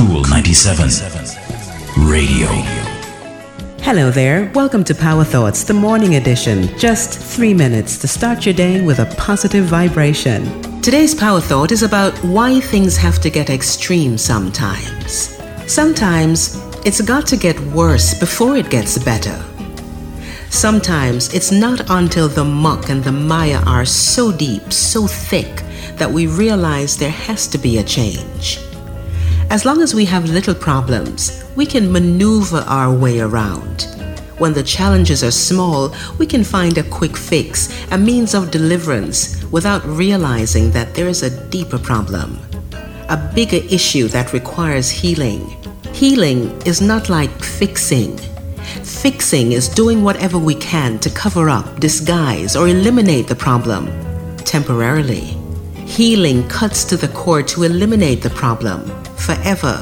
Kool 97 Radio. Hello there. Welcome to Power Thoughts, the morning edition. Just three minutes to start your day with a positive vibration. Today's Power Thought is about why things have to get extreme sometimes. Sometimes it's got to get worse before it gets better. Sometimes it's not until the muck and the mire are so deep, so thick, that we realize there has to be a change. As long as we have little problems, we can maneuver our way around. When the challenges are small, we can find a quick fix, a means of deliverance, without realizing that there is a deeper problem, a bigger issue that requires healing. Healing is not like fixing. Fixing is doing whatever we can to cover up, disguise, or eliminate the problem temporarily. Healing cuts to the core to eliminate the problem forever.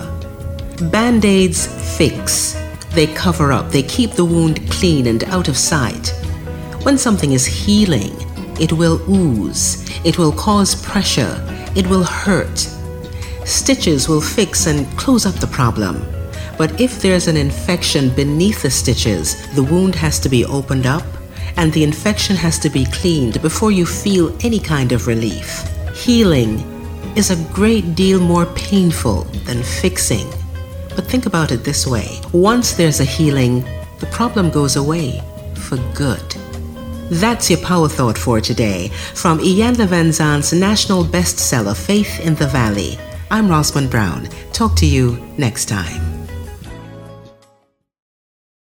Band aids fix, they cover up, they keep the wound clean and out of sight. When something is healing, it will ooze, it will cause pressure, it will hurt. Stitches will fix and close up the problem. But if there's an infection beneath the stitches, the wound has to be opened up and the infection has to be cleaned before you feel any kind of relief. Healing is a great deal more painful than fixing. But think about it this way once there's a healing, the problem goes away for good. That's your power thought for today from Iyanla Vanzant's national bestseller, Faith in the Valley. I'm Rosalind Brown. Talk to you next time.